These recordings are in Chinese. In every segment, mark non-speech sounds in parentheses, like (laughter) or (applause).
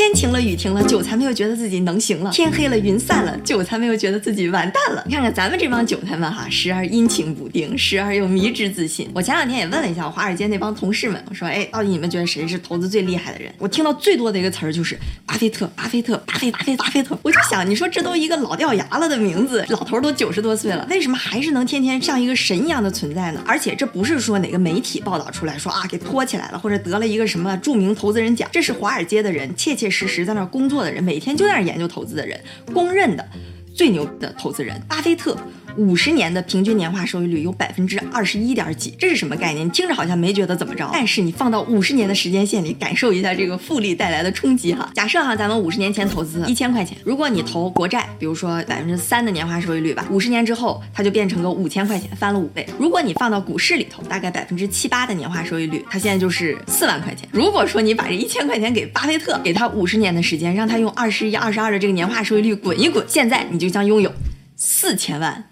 天晴了，雨停了，韭菜们又觉得自己能行了；天黑了，云散了，韭菜们又觉得自己完蛋了。你看看咱们这帮韭菜们哈，时而阴晴不定，时而又迷之自信。我前两天也问了一下我华尔街那帮同事们，我说，哎，到底你们觉得谁是投资最厉害的人？我听到最多的一个词儿就是巴菲特，巴菲特，巴菲，巴菲，巴菲特。我就想，你说这都一个老掉牙了的名字，老头都九十多岁了，为什么还是能天天像一个神一样的存在呢？而且这不是说哪个媒体报道出来说啊，给托起来了，或者得了一个什么著名投资人奖，这是华尔街的人切切实实在那工作的人，每天就在那研究投资的人，公认的最牛的投资人，巴菲特。五十年的平均年化收益率有百分之二十一点几，这是什么概念？听着好像没觉得怎么着，但是你放到五十年的时间线里，感受一下这个复利带来的冲击哈。假设哈，咱们五十年前投资一千块钱，如果你投国债，比如说百分之三的年化收益率吧，五十年之后它就变成个五千块钱，翻了五倍。如果你放到股市里头，大概百分之七八的年化收益率，它现在就是四万块钱。如果说你把这一千块钱给巴菲特，给他五十年的时间，让他用二十一、二十二的这个年化收益率滚一滚，现在你就将拥有四千万。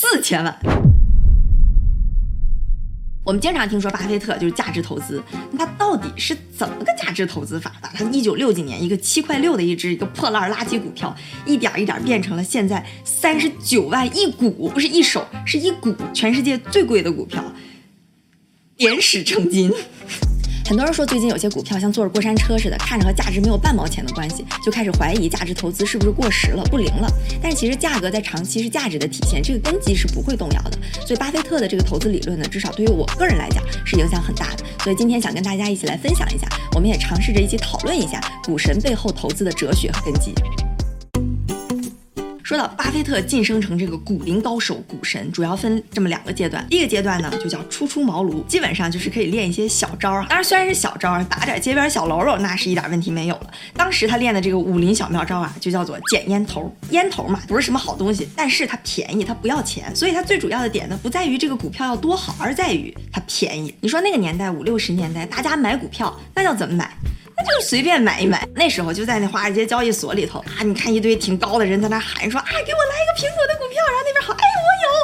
四千万。我们经常听说巴菲特就是价值投资，那他到底是怎么个价值投资法的？他一九六几年一个七块六的一只一个破烂垃圾股票，一点一点变成了现在三十九万一股，不是一手，是一股，全世界最贵的股票，点石成金。很多人说最近有些股票像坐着过山车似的，看着和价值没有半毛钱的关系，就开始怀疑价值投资是不是过时了、不灵了。但是其实价格在长期是价值的体现，这个根基是不会动摇的。所以巴菲特的这个投资理论呢，至少对于我个人来讲是影响很大的。所以今天想跟大家一起来分享一下，我们也尝试着一起讨论一下股神背后投资的哲学和根基。说到巴菲特晋升成这个股龄高手、股神，主要分这么两个阶段。第一个阶段呢，就叫初出茅庐，基本上就是可以练一些小招儿。当然，虽然是小招儿，打点街边小喽啰，那是一点问题没有了。当时他练的这个武林小妙招啊，就叫做捡烟头。烟头嘛，不是什么好东西，但是它便宜，它不要钱。所以它最主要的点呢，不在于这个股票要多好，而在于它便宜。你说那个年代五六十年代，大家买股票那叫怎么买？就随便买一买，那时候就在那华尔街交易所里头啊，你看一堆挺高的人在那喊说啊，给我来一个苹果的股票，然后那边好，哎，呦，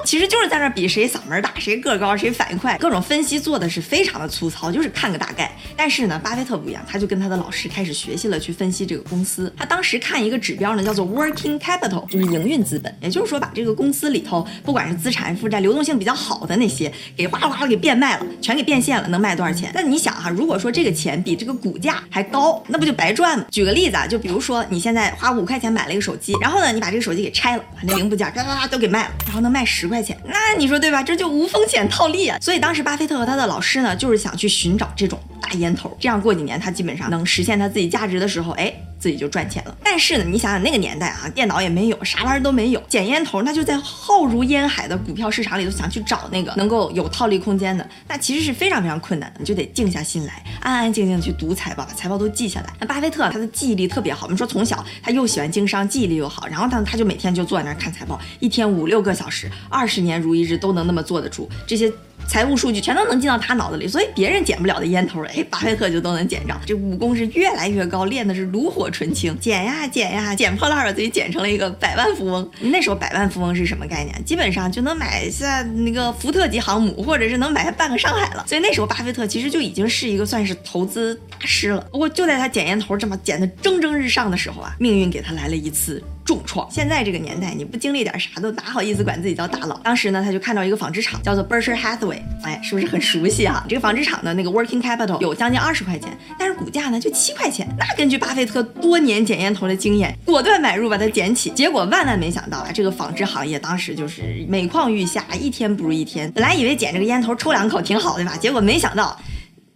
其实就是在那比谁嗓门大，谁个高，谁反应快，各种分析做的是非常的粗糙，就是看个大概。但是呢，巴菲特不一样，他就跟他的老师开始学习了，去分析这个公司。他当时看一个指标呢，叫做 working capital，就是营运资本，也就是说把这个公司里头不管是资产负债、流动性比较好的那些，给哗啦哗给变卖了，全给变现了，能卖多少钱？那你想哈，如果说这个钱比这个股价还高，那不就白赚吗？举个例子啊，就比如说你现在花五块钱买了一个手机，然后呢，你把这个手机给拆了，把那零部件嘎嘎嘎都给卖了，然后能卖十块钱，那你说对吧？这就无风险套利啊！所以当时巴菲特和他的老师呢，就是想去寻找这种大烟头，这样过几年他基本上能实现他自己价值的时候，哎。自己就赚钱了，但是呢，你想想那个年代啊，电脑也没有，啥玩意儿都没有，捡烟头那就在浩如烟海的股票市场里头想去找那个能够有套利空间的，那其实是非常非常困难的，你就得静下心来，安安静静的去读财报，把财报都记下来。那巴菲特他的记忆力特别好，我们说从小他又喜欢经商，记忆力又好，然后他他就每天就坐在那儿看财报，一天五六个小时，二十年如一日都能那么坐得住这些。财务数据全都能进到他脑子里，所以别人捡不了的烟头，哎，巴菲特就都能捡着。这武功是越来越高，练的是炉火纯青，捡呀捡呀，捡破烂把自己捡成了一个百万富翁。那时候百万富翁是什么概念？基本上就能买下那个福特级航母，或者是能买下半个上海了。所以那时候巴菲特其实就已经是一个算是投资大师了。不过就在他捡烟头这么捡的蒸蒸日上的时候啊，命运给他来了一次。重创。现在这个年代，你不经历点啥，都哪好意思管自己叫大佬？当时呢，他就看到一个纺织厂，叫做 Berkshire Hathaway，哎，是不是很熟悉哈？这个纺织厂的那个 working capital 有将近二十块钱，但是股价呢就七块钱。那根据巴菲特多年捡烟头的经验，果断买入把它捡起。结果万万没想到啊，这个纺织行业当时就是每况愈下，一天不如一天。本来以为捡这个烟头抽两口挺好的吧，结果没想到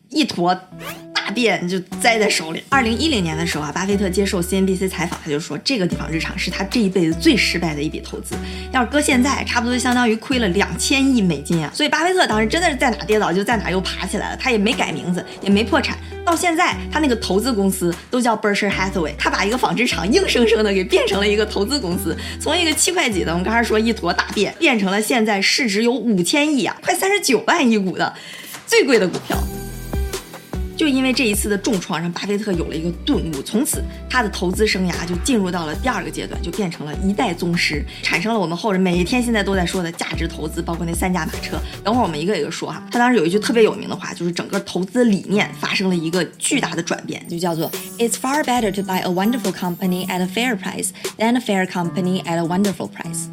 一坨。变就栽在手里。二零一零年的时候啊，巴菲特接受 CNBC 采访，他就说这个地方日常是他这一辈子最失败的一笔投资。要是搁现在，差不多就相当于亏了两千亿美金啊。所以巴菲特当时真的是在哪跌倒就在哪又爬起来了。他也没改名字，也没破产，到现在他那个投资公司都叫 Berkshire Hathaway。他把一个纺织厂硬生生的给变成了一个投资公司，从一个七块几的，我们刚才说一坨大便，变成了现在市值有五千亿啊，快三十九万一股的最贵的股票。就因为这一次的重创，让巴菲特有了一个顿悟，从此他的投资生涯就进入到了第二个阶段，就变成了一代宗师，产生了我们后人每一天现在都在说的价值投资，包括那三驾马车。等会儿我们一个一个说哈。他当时有一句特别有名的话，就是整个投资理念发生了一个巨大的转变，就叫做 It's far better to buy a wonderful company at a fair price than a fair company at a wonderful price。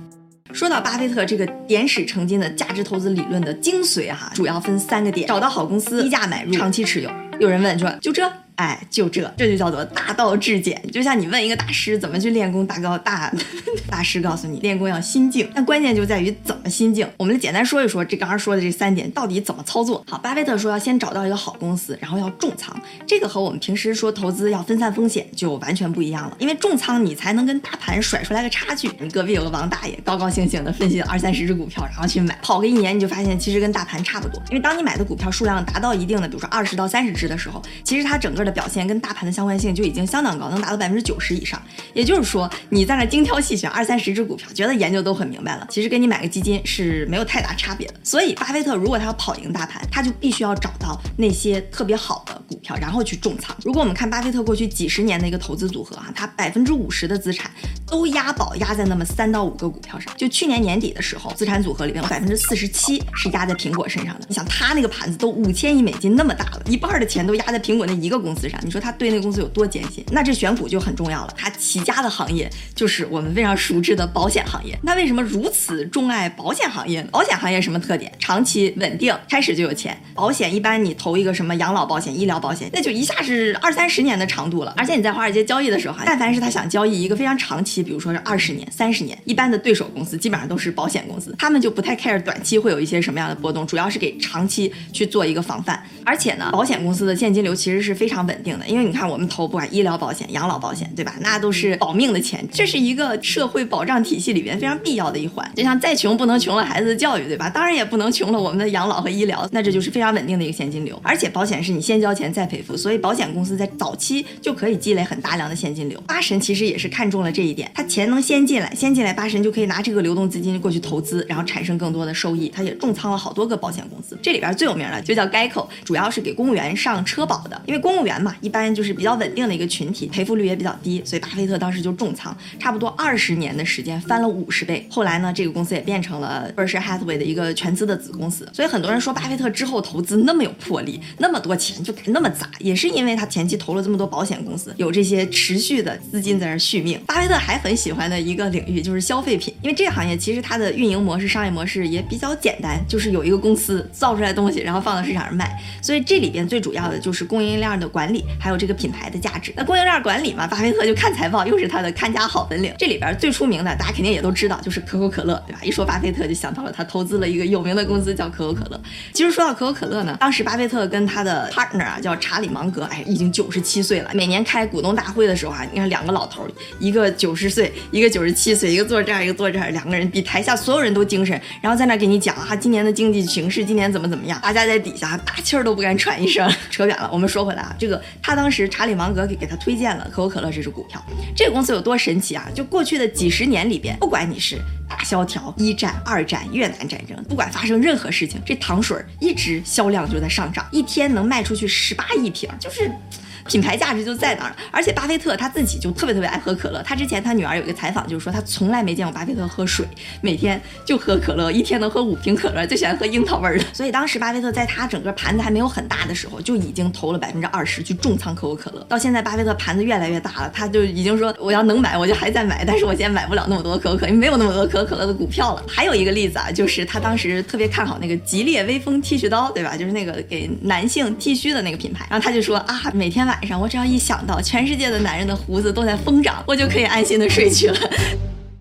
说到巴菲特这个点石成金的价值投资理论的精髓哈，主要分三个点：找到好公司，低价买入，长期持有。有人问说，就这？哎，就这，这就叫做大道至简。就像你问一个大师怎么去练功，大高大 (laughs) 大师告诉你练功要心静，但关键就在于怎么心静。我们简单说一说这刚刚说的这三点到底怎么操作。好，巴菲特说要先找到一个好公司，然后要重仓，这个和我们平时说投资要分散风险就完全不一样了。因为重仓你才能跟大盘甩出来个差距。你隔壁有个王大爷高高兴兴的分析二三十只股票，然后去买，跑个一年你就发现其实跟大盘差不多。因为当你买的股票数量达到一定的，比如说二十到三十只的时候，其实它整个的表现跟大盘的相关性就已经相当高，能达到百分之九十以上。也就是说，你在那精挑细选二三十只股票，觉得研究都很明白了，其实跟你买个基金是没有太大差别的。所以，巴菲特如果他要跑赢大盘，他就必须要找到那些特别好的股票，然后去重仓。如果我们看巴菲特过去几十年的一个投资组合啊，他百分之五十的资产都押宝压在那么三到五个股票上。就去年年底的时候，资产组合里边有百分之四十七是压在苹果身上的。你想，他那个盘子都五千亿美金那么大了，一半的钱都压在苹果那一个公司上，你说他对那个？公司有多艰辛，那这选股就很重要了。他起家的行业就是我们非常熟知的保险行业。那为什么如此钟爱保险行业呢？保险行业什么特点？长期稳定，开始就有钱。保险一般你投一个什么养老保险、医疗保险，那就一下是二三十年的长度了。而且你在华尔街交易的时候，但凡是他想交易一个非常长期，比如说是二十年、三十年，一般的对手公司基本上都是保险公司，他们就不太 care 短期会有一些什么样的波动，主要是给长期去做一个防范。而且呢，保险公司的现金流其实是非常稳定的，因为你看。我们投不管医疗保险、养老保险，对吧？那都是保命的钱，这是一个社会保障体系里边非常必要的一环。就像再穷不能穷了孩子的教育，对吧？当然也不能穷了我们的养老和医疗，那这就是非常稳定的一个现金流。而且保险是你先交钱再赔付，所以保险公司在早期就可以积累很大量的现金流。八神其实也是看中了这一点，他钱能先进来，先进来八神就可以拿这个流动资金过去投资，然后产生更多的收益。他也重仓了好多个保险公司，这里边最有名的就叫 Geico，主要是给公务员上车保的，因为公务员嘛，一般就是比较稳定的一个群体，赔付率也比较低，所以巴菲特当时就重仓，差不多二十年的时间翻了五十倍。后来呢，这个公司也变成了倍儿是 hatv 的一个全资的子公司。所以很多人说巴菲特之后投资那么有魄力，那么多钱就敢那么砸，也是因为他前期投了这么多保险公司，有这些持续的资金在那续命。巴菲特还很喜欢的一个领域就是消费品，因为这个行业其实它的运营模式、商业模式也比较简单，就是有一个公司造出来东西，然后放到市场上卖。所以这里边最主要的就是供应链的管理，还有这个品牌的价值。那供应链管理嘛，巴菲特就看财报，又是他的看家好本领。这里边最出名的，大家肯定也都知道，就是可口可乐，对吧？一说巴菲特，就想到了他投资了一个有名的公司叫可口可乐。其实说到可口可乐呢，当时巴菲特跟他的 partner 啊，叫查理芒格，哎，已经九十七岁了。每年开股东大会的时候啊，你看两个老头，一个九十岁，一个九十七岁，一个坐这儿，一个坐这儿，两个人比台下所有人都精神，然后在那给你讲啊，今年的经济形势，今年怎么怎么样，大家在底下大气儿都不敢喘一声。(laughs) 扯远了，我们说回来啊，这个他当时查理芒格给给他推荐了可口可。乐这只股票，这个公司有多神奇啊？就过去的几十年里边，不管你是大萧条、一战、二战、越南战争，不管发生任何事情，这糖水一直销量就在上涨，一天能卖出去十八亿瓶，就是。(tsk) 品牌价值就在那儿，而且巴菲特他自己就特别特别爱喝可乐。他之前他女儿有一个采访，就是说她从来没见过巴菲特喝水，每天就喝可乐，一天能喝五瓶可乐，最喜欢喝樱桃味儿的。(laughs) 所以当时巴菲特在他整个盘子还没有很大的时候，就已经投了百分之二十去重仓可口可乐。到现在巴菲特盘子越来越大了，他就已经说我要能买我就还在买，但是我现在买不了那么多可口可乐，因为没有那么多可口可乐的股票了。还有一个例子啊，就是他当时特别看好那个吉列威风剃须刀，对吧？就是那个给男性剃须的那个品牌。然后他就说啊，每天晚上我只要一。想到全世界的男人的胡子都在疯长，我就可以安心的睡去了。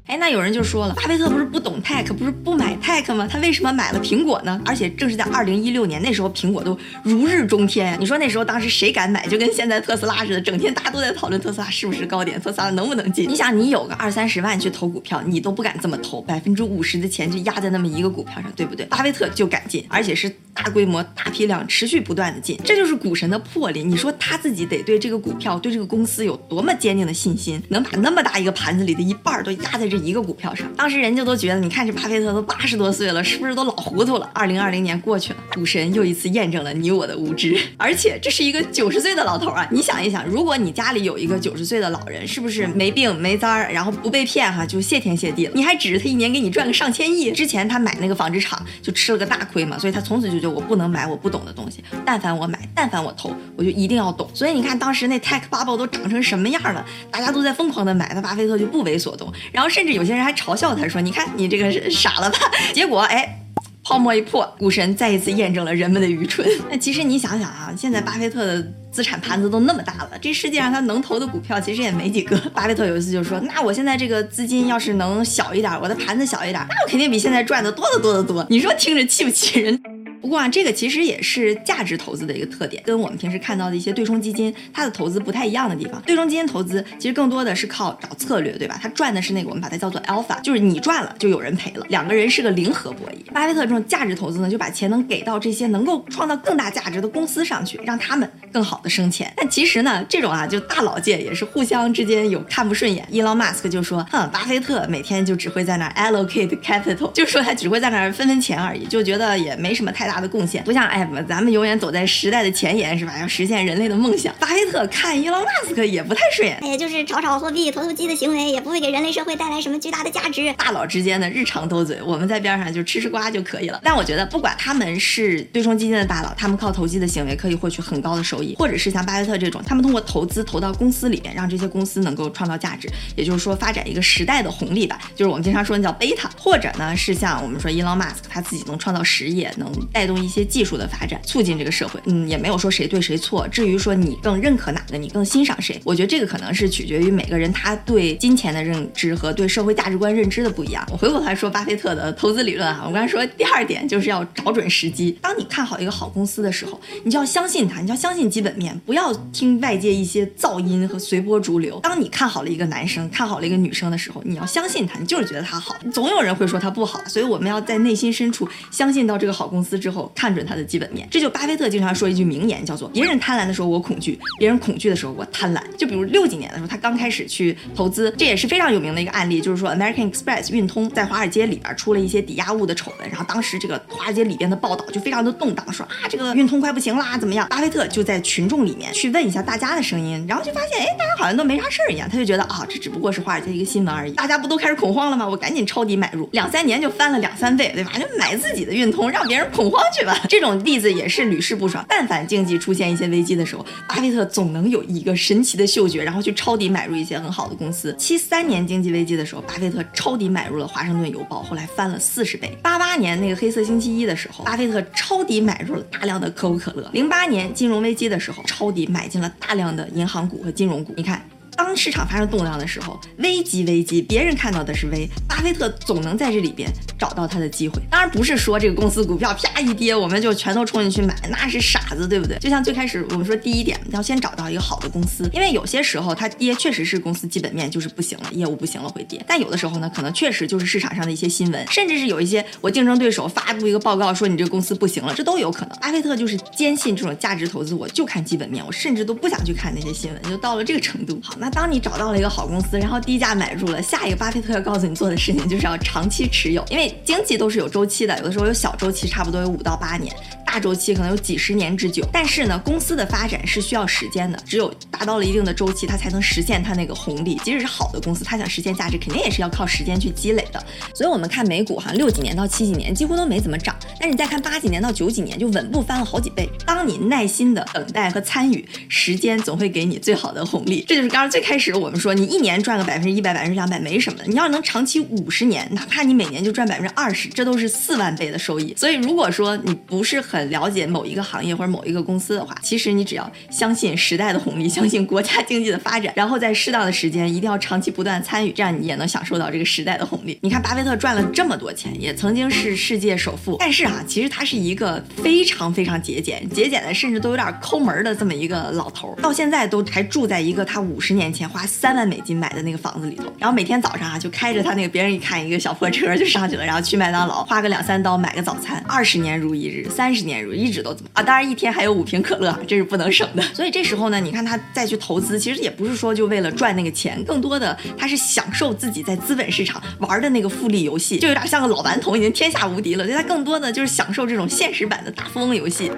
哎，那有人就说了，巴菲特不是不懂 tech，不是不买 tech 吗？他为什么买了苹果呢？而且正是在二零一六年，那时候苹果都如日中天。你说那时候当时谁敢买？就跟现在特斯拉似的，整天大家都在讨论特斯拉是不是高点，特斯拉能不能进。你想，你有个二三十万去投股票，你都不敢这么投，百分之五十的钱就压在那么一个股票上，对不对？巴菲特就敢进，而且是。大规模、大批量、持续不断的进，这就是股神的魄力。你说他自己得对这个股票、对这个公司有多么坚定的信心，能把那么大一个盘子里的一半都压在这一个股票上？当时人家都觉得，你看这巴菲特都八十多岁了，是不是都老糊涂了？二零二零年过去了，股神又一次验证了你我的无知。而且这是一个九十岁的老头啊！你想一想，如果你家里有一个九十岁的老人，是不是没病没灾儿，然后不被骗哈，就谢天谢地了？你还指着他一年给你赚个上千亿？之前他买那个纺织厂就吃了个大亏嘛，所以他从此就觉得我不能买我不懂的东西，但凡我买，但凡我投，我就一定要懂。所以你看当时那 tech bubble 都涨成什么样了，大家都在疯狂的买，那巴菲特就不为所动。然后甚至有些人还嘲笑他说：“你看你这个是傻了吧？” (laughs) 结果哎。泡沫一破，股神再一次验证了人们的愚蠢。(laughs) 那其实你想想啊，现在巴菲特的资产盘子都那么大了，这世界上他能投的股票其实也没几个。巴菲特有一次就说：“那我现在这个资金要是能小一点，我的盘子小一点，那我肯定比现在赚的多得多得多。”你说听着气不气人？不过啊，这个其实也是价值投资的一个特点，跟我们平时看到的一些对冲基金，它的投资不太一样的地方。对冲基金投资其实更多的是靠找策略，对吧？它赚的是那个我们把它叫做 alpha，就是你赚了就有人赔了，两个人是个零和博弈。巴菲特这种价值投资呢，就把钱能给到这些能够创造更大价值的公司上去，让他们更好的生钱。但其实呢，这种啊，就大佬界也是互相之间有看不顺眼。伊隆马斯克就说，哼，巴菲特每天就只会在那 allocate capital，就说他只会在那分分钱而已，就觉得也没什么太大。的贡献不像哎，咱们永远走在时代的前沿是吧？要实现人类的梦想。巴菲特看伊隆马斯克也不太顺眼，也就是炒炒货币、投投机的行为，也不会给人类社会带来什么巨大的价值。大佬之间的日常斗嘴，我们在边上就吃吃瓜就可以了。但我觉得，不管他们是对冲基金的大佬，他们靠投机的行为可以获取很高的收益，或者是像巴菲特这种，他们通过投资投到公司里面，让这些公司能够创造价值，也就是说发展一个时代的红利吧。就是我们经常说的叫贝塔，或者呢是像我们说伊隆马斯克他自己能创造实业，能带动一些技术的。发展促进这个社会，嗯，也没有说谁对谁错。至于说你更认可哪个，你更欣赏谁，我觉得这个可能是取决于每个人他对金钱的认知和对社会价值观认知的不一样。我回过头来说巴菲特的投资理论啊，我刚才说第二点就是要找准时机。当你看好一个好公司的时候，你就要相信它，你就要相信基本面，不要听外界一些噪音和随波逐流。当你看好了一个男生，看好了一个女生的时候，你要相信他，你就是觉得他好。总有人会说他不好，所以我们要在内心深处相信到这个好公司之后，看准它的基本面。这就巴菲特经常说一句名言，叫做“别人贪婪的时候我恐惧，别人恐惧的时候我贪婪”。就比如六几年的时候，他刚开始去投资，这也是非常有名的一个案例，就是说 American Express 运通在华尔街里边出了一些抵押物的丑闻，然后当时这个华尔街里边的报道就非常的动荡，说啊这个运通快不行啦，怎么样？巴菲特就在群众里面去问一下大家的声音，然后就发现，哎，大家好像都没啥事儿一样，他就觉得啊，这只不过是华尔街一个新闻而已，大家不都开始恐慌了吗？我赶紧抄底买入，两三年就翻了两三倍，对吧？就买自己的运通，让别人恐慌去吧。(laughs) 这种例子也是屡试不爽。但凡经济出现一些危机的时候，巴菲特总能有一个神奇的嗅觉，然后去抄底买入一些很好的公司。七三年经济危机的时候，巴菲特抄底买入了华盛顿邮报，后来翻了四十倍。八八年那个黑色星期一的时候，巴菲特抄底买入了大量的可口可乐。零八年金融危机的时候，抄底买进了大量的银行股和金融股。你看。当市场发生动荡的时候，危机危机，别人看到的是危，巴菲特总能在这里边找到他的机会。当然不是说这个公司股票啪一跌，我们就全都冲进去买，那是傻子，对不对？就像最开始我们说第一点，要先找到一个好的公司，因为有些时候它跌确实是公司基本面就是不行了，业务不行了会跌。但有的时候呢，可能确实就是市场上的一些新闻，甚至是有一些我竞争对手发布一个报告说你这个公司不行了，这都有可能。巴菲特就是坚信这种价值投资，我就看基本面，我甚至都不想去看那些新闻，就到了这个程度。好，那当你找到了一个。好公司，然后低价买入了。下一个巴菲特要告诉你做的事情，就是要长期持有，因为经济都是有周期的，有的时候有小周期，差不多有五到八年。大周期可能有几十年之久，但是呢，公司的发展是需要时间的，只有达到了一定的周期，它才能实现它那个红利。即使是好的公司，它想实现价值，肯定也是要靠时间去积累的。所以，我们看美股哈，六几年到七几年几乎都没怎么涨，但是你再看八几年到九几年，就稳步翻了好几倍。当你耐心的等待和参与，时间总会给你最好的红利。这就是刚刚最开始我们说，你一年赚个百分之一百、百分之两百没什么的，你要能长期五十年，哪怕你每年就赚百分之二十，这都是四万倍的收益。所以，如果说你不是很了解某一个行业或者某一个公司的话，其实你只要相信时代的红利，相信国家经济的发展，然后在适当的时间一定要长期不断参与，这样你也能享受到这个时代的红利。你看巴菲特赚了这么多钱，也曾经是世界首富，但是啊，其实他是一个非常非常节俭、节俭的，甚至都有点抠门的这么一个老头，到现在都还住在一个他五十年年前花三万美金买的那个房子里头，然后每天早上啊就开着他那个别人一看一个小破车就上去了，然后去麦当劳花个两三刀买个早餐，二十年如一日，三十年如一直都这么啊。当然一天还有五瓶可乐，这是不能省的。所以这时候呢，你看他再去投资，其实也不是说就为了赚那个钱，更多的他是享受自己在资本市场玩的那个复利游戏，就有点像个老顽童，已经天下无敌了。所以他更多的就是享受这种现实版的大富翁游戏。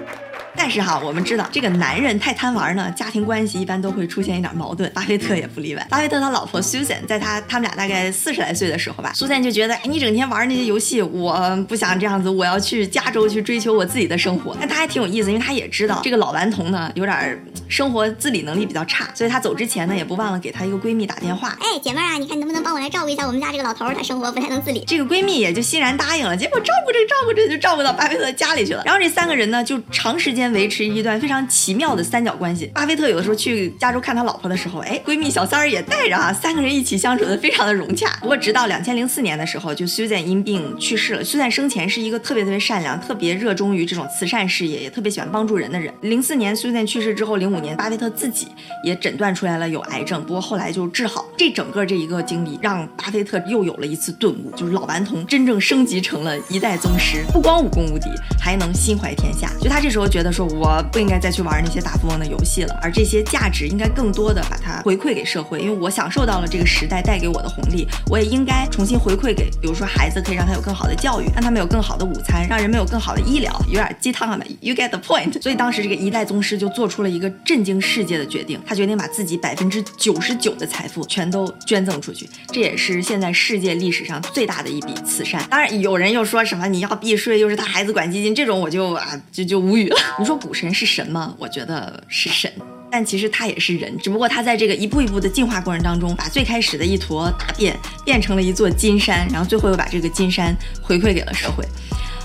但是哈，我们知道这个男人太贪玩呢，家庭关系一般都会出现一点矛盾。巴菲特也不例外。巴菲特他老婆 Susan，在他他们俩大概四十来岁的时候吧，Susan 就觉得，哎，你整天玩那些游戏，我不想这样子，我要去加州去追求我自己的生活。但他还挺有意思，因为他也知道这个老顽童呢，有点生活自理能力比较差，所以他走之前呢，也不忘了给他一个闺蜜打电话，哎，姐妹啊，你看能不能帮我来照顾一下我们家这个老头，他生活不太能自理。这个闺蜜也就欣然答应了。结果照顾着照顾着就照顾到巴菲特家里去了。然后这三个人呢，就长时间维持一段非常奇妙的三角关系。巴菲特有的时候去加州看他老婆的时候，哎，闺蜜小三儿也带着啊，三个人一起相处的非常的融洽。不过直到两千零四年的时候，就 Susan 因病去世了。Susan 生前是一个特别特别善良、特别热衷于这种慈善事业，也特别喜欢帮助人的人。零四年 Susan 去世之后，零五年巴菲特自己也诊断出来了有癌症，不过后来就治好。这整个这一个经历让巴菲特又有了一次顿悟，就是老顽童真正升级成了一代宗师，不光武功无敌，还能心怀天下。就他这时候觉得他说，我不应该。再去玩那些大富翁的游戏了，而这些价值应该更多的把它回馈给社会，因为我享受到了这个时代带给我的红利，我也应该重新回馈给，比如说孩子，可以让他有更好的教育，让他们有更好的午餐，让人们有更好的医疗，有点鸡汤啊，You get the point。所以当时这个一代宗师就做出了一个震惊世界的决定，他决定把自己百分之九十九的财富全都捐赠出去，这也是现在世界历史上最大的一笔慈善。当然有人又说什么你要避税，又是他孩子管基金，这种我就啊就就无语了。你说股神是神？吗？我觉得是神，但其实他也是人，只不过他在这个一步一步的进化过程当中，把最开始的一坨大便变成了一座金山，然后最后又把这个金山回馈给了社会。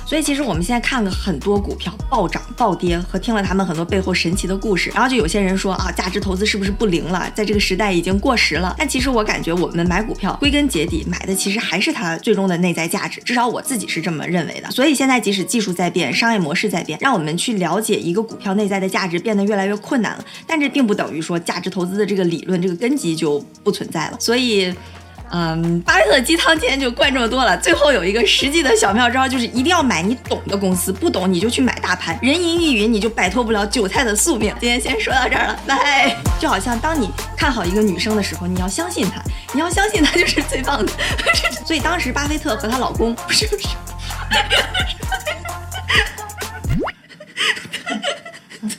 所以其实我们现在看了很多股票暴涨暴跌，和听了他们很多背后神奇的故事，然后就有些人说啊，价值投资是不是不灵了，在这个时代已经过时了？但其实我感觉我们买股票归根结底买的其实还是它最终的内在价值，至少我自己是这么认为的。所以现在即使技术在变，商业模式在变，让我们去了解一个股票内在的价值变得越来越困难了，但这并不等于说价值投资的这个理论这个根基就不存在了。所以。嗯，巴菲特鸡汤今天就灌这么多了。最后有一个实际的小妙招，就是一定要买你懂的公司，不懂你就去买大盘。人云亦云，你就摆脱不了韭菜的宿命。今天先说到这儿了，拜。就好像当你看好一个女生的时候，你要相信她，你要相信她就是最棒的。(laughs) 所以当时巴菲特和她老公不是不是。不 (laughs) 是